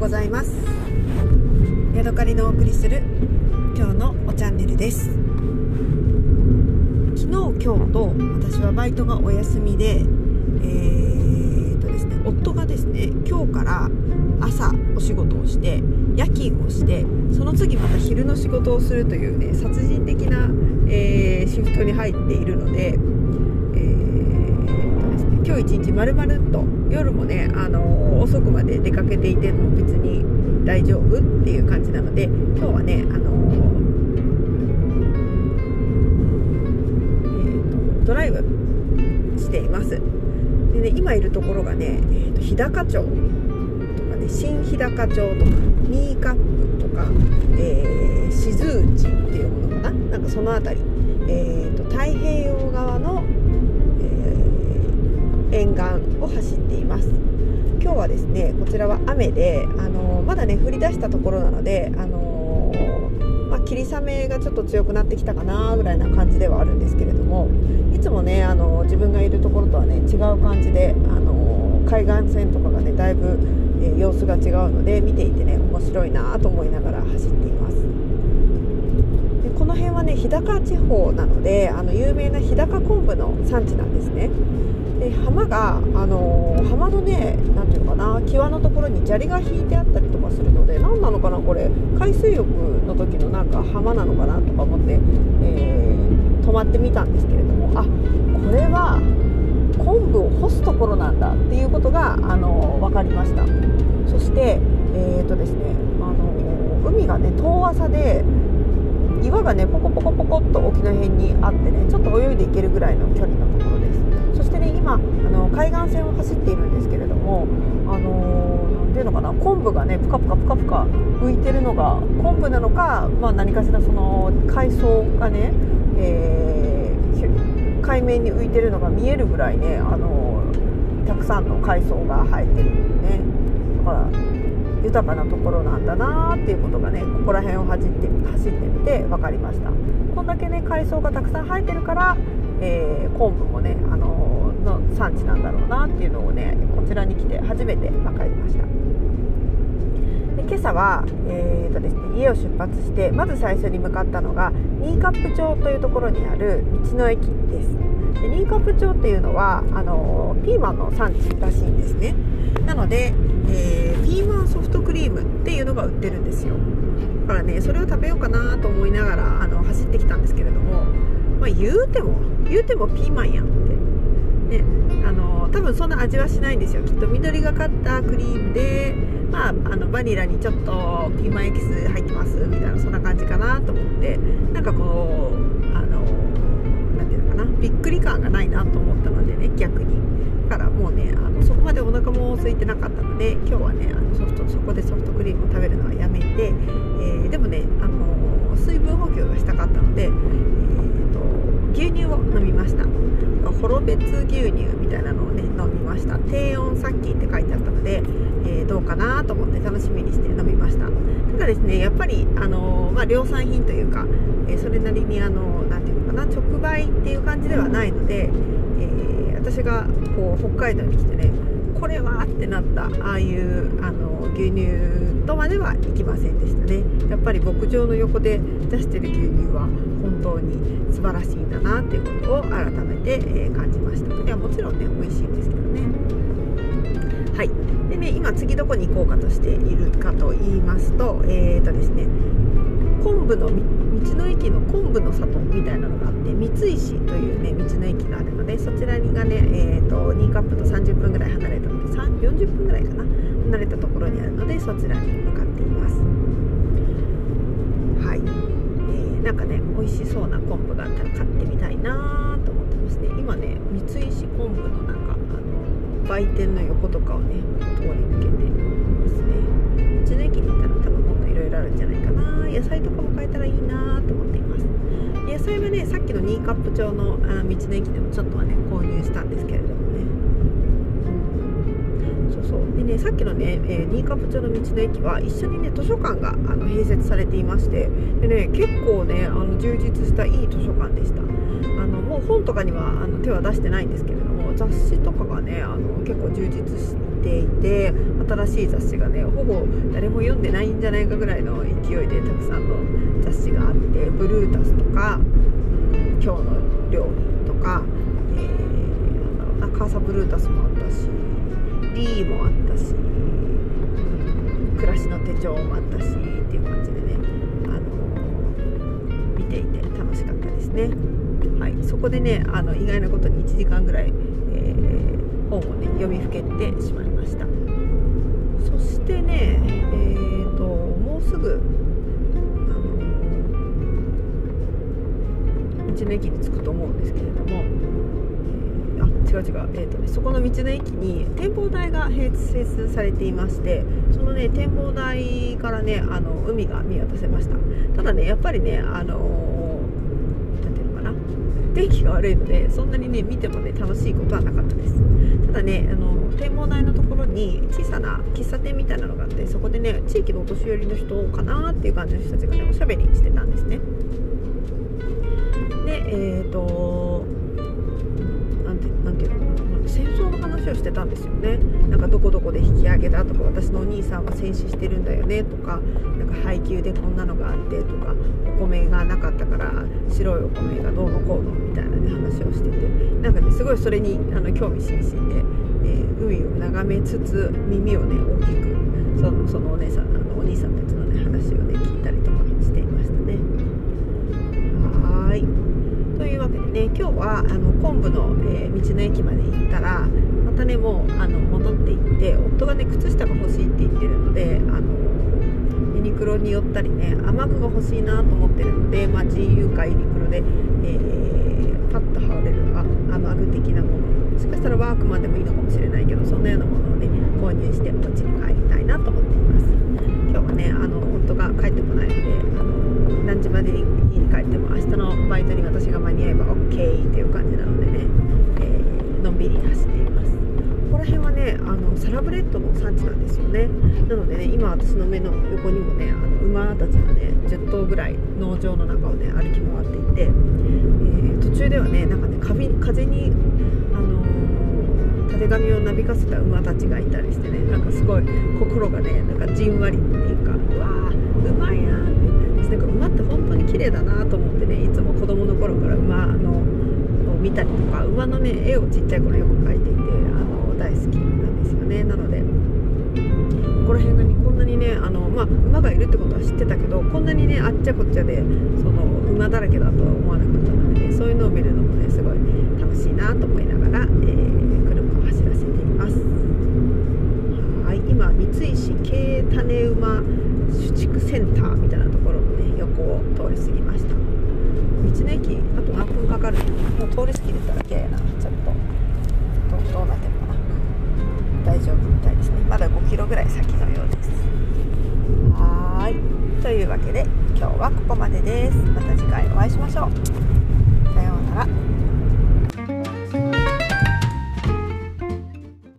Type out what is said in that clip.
ございます。ヤドカリのお送りする今日のおチャンネルです。昨日今日と私はバイトがお休みでえー、とですね夫がですね今日から朝お仕事をして夜勤をしてその次また昼の仕事をするというね殺人的な、えー、シフトに入っているので日一日まるまるっと夜もね、あのー、遅くまで出かけていても別に大丈夫っていう感じなので今日はね、あのー、えーと、ドライブしています。でね今いるところがね、えーと、日高町とかね新日高町とか新カップとか、えー、静内っていうものかな？なんかその辺り、えーと太平洋側の沿岸を走っています。今日はですねこちらは雨であのまだね降り出したところなのであのまあ、霧雨がちょっと強くなってきたかなぐらいな感じではあるんですけれどもいつもねあの自分がいるところとはね違う感じであの海岸線とかがねだいぶ、え様子が違うので見ていてね面白いなと思いながら走っています。この辺はね日高地方なのであの有名な日高昆布の産地なんですね。で浜が、あのー、浜のね何ていうのかな際のところに砂利が引いてあったりとかするので何なのかなこれ。海水浴の時のなんか浜なのかなとか思って、えー、泊まってみたんですけれども。あこれは昆布を干すところなんだっていうことが、あのー、分かりました。そしてえー、とですね、あの海がね遠浅で岩がねポコポコポコっと沖の辺にあってねちょっと泳いでいけるぐらいの距離のところです。そしてね今あの海岸線を走っているんですけれどもあのー、ていうのかな昆布がねぷかぷかぷかぷか浮いてるのが昆布なのか、まあ、何かしらその海藻がね、えー、海面に浮いてるのが見えるぐらいね、あのー、たくさんの海藻が生えてるんでね。だから豊かなところなんだなっていうことがねここら辺を走って走ってみて分かりました。こんだけね海藻がたくさん生えてるからえー、昆布もね、あのー、の産地なんだろうなっていうのをねこちらに来て初めて分かりました。で今朝は、えーとですね、家を出発してまず最初に向かったのが新カップ町というところにある道の駅です。で新カップ町っていうのはあのー、ピーマンの産地らしいんですね。なので、えー、ピーマンソフトクリームっていうのが売ってるんですよ。だからねそれを食べようかなと思いながらあの走ってきたんですけれどもまあ、言うても言うてもピーマンやんって。ねあの多分そんな味はしないんですよ。きっと緑がかったクリームでまあ、あのバニラにちょっとピーマンエキス入ってますみたいなそんな感じかなと思ってなんかこうあの何ていうのかなびっくり感がないなと思ったのでね逆に。からもうねあのそこまでお腹も空いてなかったので今日はねあのソフトそこでソフトクリームを食べるのはやめて、えー、でもねあの水分補給がしたかったのでえー、と牛乳を飲みました。ホロベツ牛乳みたいなのをね飲みました。低温殺菌って書いてあったので、えー、どうかなと思って楽しみにして飲みました。ただですねやっぱり、あの、まあ、量産品というか、えー、それなりにあの何て言うのかな直売っていう感じではないので、私がこう北海道に来てねこれはってなったああいうあの牛乳とまではいきませんでしたね。やっぱり牧場の横で出してる牛乳は本当に素晴らしいんだなっていうことを改めて、え、感じました。いやもちろんね美味しいんですけどね。はい。でね今次どこに行こうかとしているかと言いますとえーとですね昆布の道の駅の昆布の里みたいなのがあって三石というね道の駅があるのでそちらがね、えーと、2カップと30分ぐらい離れたので40分ぐらいかな離れたところにあるのでそちらに向かっています。はい、えー、なんかね美味しそうな昆布があったら買ってみたいなと思ってますね。今ね三石昆布のなんかあの売店の横とかをね通り抜けてますね。道の駅に行ったら多分ろいろあるんじゃないかな。野菜とかも買えたらいいなと思っています。野菜はねさっきのニーカップ町のあ道の駅でもちょっとはね購入したんですけれどもね、そうそう。でねさっきのね、えー、ニーカップ町の道の駅は一緒にね図書館があの併設されていましてでね結構ねあの充実したいい図書館でした。あのもう本とかにはあの手は出してないんですけれども雑誌とかがねあの結構充実していて新しい雑誌がねほぼ誰も読んでないんじゃないかぐらいの勢いでたくさんの雑誌があってブルータスとか、うん、今日の料理とか、えー、なんだろうなカーサブルータスもあったしリーもあったし、暮らしの手帳もあったしっていう感じでね、あの見ていて楽しかったですね。はい、そこでねあの意外なことに1時間ぐらい、えー、本をね読みふけてしまいましたそしてねえーと、もうすぐ道の駅に着くと思うんですけれどもあ違う違う、えーとね、そこの道の駅に展望台が併設されていましてそのね展望台からねあの海が見渡せました。ただねやっぱりねあの何ていうのかな天気が悪いのでそんなにね見てもね楽しいことはなかったです。ただねあの展望台のところに小さな喫茶店みたいなのがあってそこでね地域のお年寄りの人かなっていう感じの人たちがねおしゃべりしてたんですね。でえっ、ー、と戦争の話をしてたんですよね。なんかどこどこで引き上げたとか私のお兄さんは戦死してるんだよねとかなんか配給でこんなのがあってとかお米がなかったから白いお米がどうのこうのみたいなね話をしてて。なんかねすごいそれにあの興味津々で、海を眺めつつ耳をね大きくそのそのお姉さんあのお兄さんたちのね話をね聞いたりとかしていましたね。はいというわけでね今日はあの昆布の、えー、道の駅まで行ったらまたねもうあの戻って行って夫がね靴下が欲しいって言ってるのであのユニクロに寄ったりね雨具が欲しいなと思ってるので、まあ、GU かユニクロで、えー、パッと羽織れる雨具的なものしかしたらワークマンでもいいのかもしれないけどそんなようなものをね購入してお家に帰りたいなと思っています。今日はねあの夫が帰ってこないのであの何時までに家に帰っても明日のバイトに私が間に合えば OK っていう感じなのでね、えー、のんびり走っています。ここら辺はねあのサラブレッドの産地なんですよね。なのでね今私の目の横にもねあの馬たちがね10頭ぐらい農場の中をね歩き回っていて、途中ではねなんかね風にあのー、たてがみをなびかせた馬たちがいたりしてねなんかすごい心がねなんかじんわりっていうかうわー馬やんなんか馬って本当に綺麗だなと思ってねいつも子供の頃から馬のを見たりとか馬のね絵をちっちゃい頃よく描いていてあの大好きなんですよね。なのでここら辺がねこんなにねあの、まあ、馬がいるってことは知ってたけどこんなにねあっちゃこっちゃでその馬だらけだとは思わなかったので、ね、そういうのを見るのもねすごい楽しいなと思いながら、えー、車を走らせています。はい今三石軽種馬主畜センターみたいなところ横を通り過ぎました。道の駅あと何分かかる？もう通り過ぎてたらけやな。ちょっとどうなってるかな、大丈夫みたいですね。キロぐらい先のようです。はい。というわけで今日はここまでです。また次回お会いしましょう。さようなら